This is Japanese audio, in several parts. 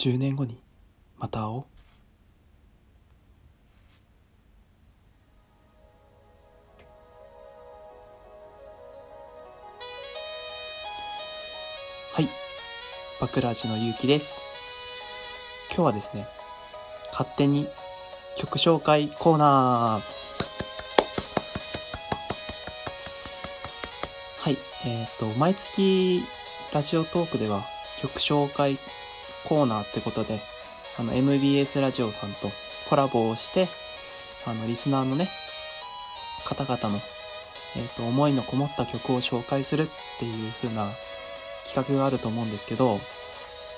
10年後にまた会おう。はい。バクラジのゆうきです。今日はですね勝手に曲紹介コーナー。はい。えっ、ー、と毎月ラジオトークでは曲紹介コーナーってことであの MBS ラジオさんとコラボをしてあのリスナーのね方々の、えーと、思いのこもった曲を紹介するっていう風な企画があると思うんですけど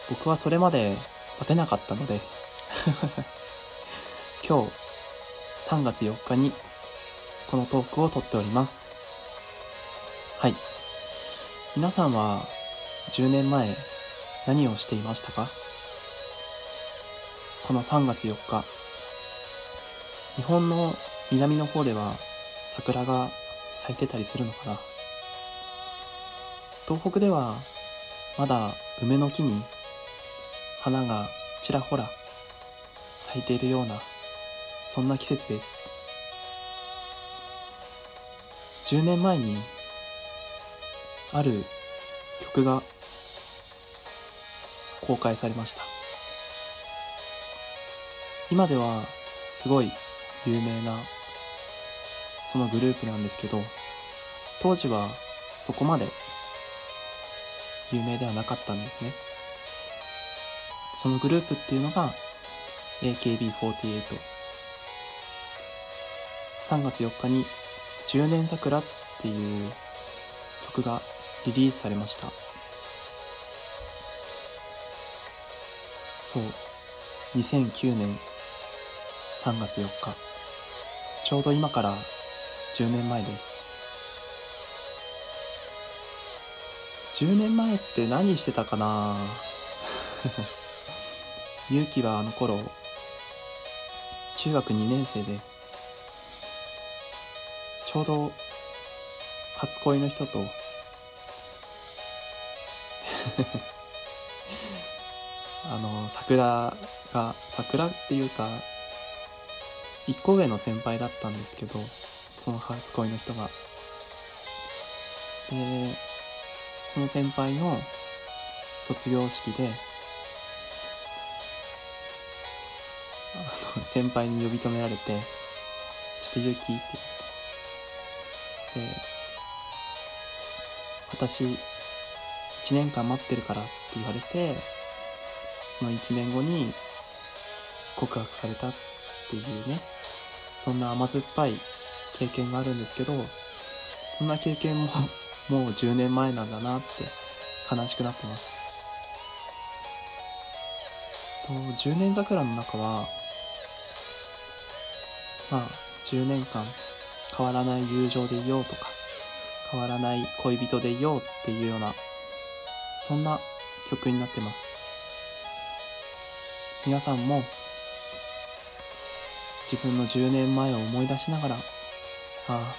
僕はそれまで立てなかったので 今日3月4日にこのトークを撮っております。はい。皆さんは10年前何をしていましたか？この3月4日。日本の南の方では桜が咲いてたりするのかな？東北ではまだ梅の木に花がちらほら咲いているようなそんな季節です。10年前にある曲が公開されました。今ではすごい有名なそのグループなんですけど当時はそこまで有名ではなかったんですね。そのグループっていうのが AKB48 3月4日に10年桜っていう曲がリリースされました。そう。2009年3月4日。ちょうど今から10年前です。10年前って何してたかな？勇気はあの頃中学2年生でちょうど初恋の人と あの、桜が、桜っていうか、一個上の先輩だったんですけど、その初恋の人が。で、その先輩の卒業式で、あの、先輩に呼び止められて、ちょっと勇気って言って。で、私、1年間待ってるからって言われて、その1年後に告白されたっていうね、そんな甘酸っぱい経験があるんですけど、そんな経験も もう10年前なんだなって悲しくなってます。と、10年桜の中は、まあ、10年間変わらない友情でいようとか、変わらない恋人でいようっていうような、そんな曲になってます。皆さんも自分の10年前を思い出しながら、ああ、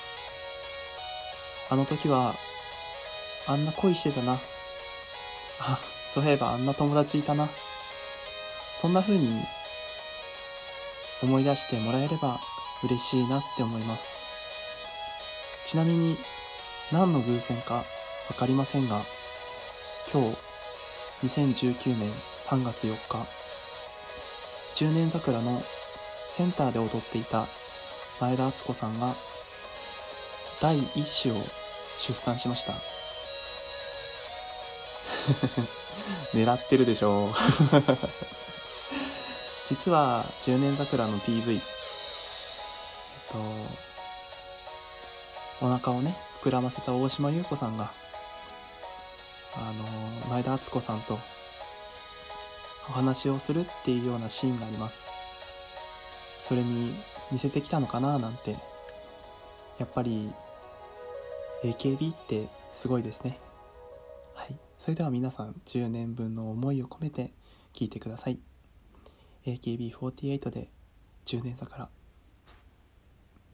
あの時はあんな恋してたな。あ、そういえばあんな友達いたな。そんな風に思い出してもらえれば嬉しいなって思います。ちなみに何の偶然かわかりませんが、今日2019年3月4日、10年桜のセンターで踊っていた前田敦子さんが第一子を出産しました。狙ってるでしょう。実は10年桜の PV えっとお腹をね膨らませた大島優子さんがあの前田敦子さんとお話をするっていうようなシーンがあります。それに似せてきたのかななんてやっぱり AKB ってすごいですね。はい。それでは皆さん10年分の思いを込めて聞いてください。AKB48 で10年差から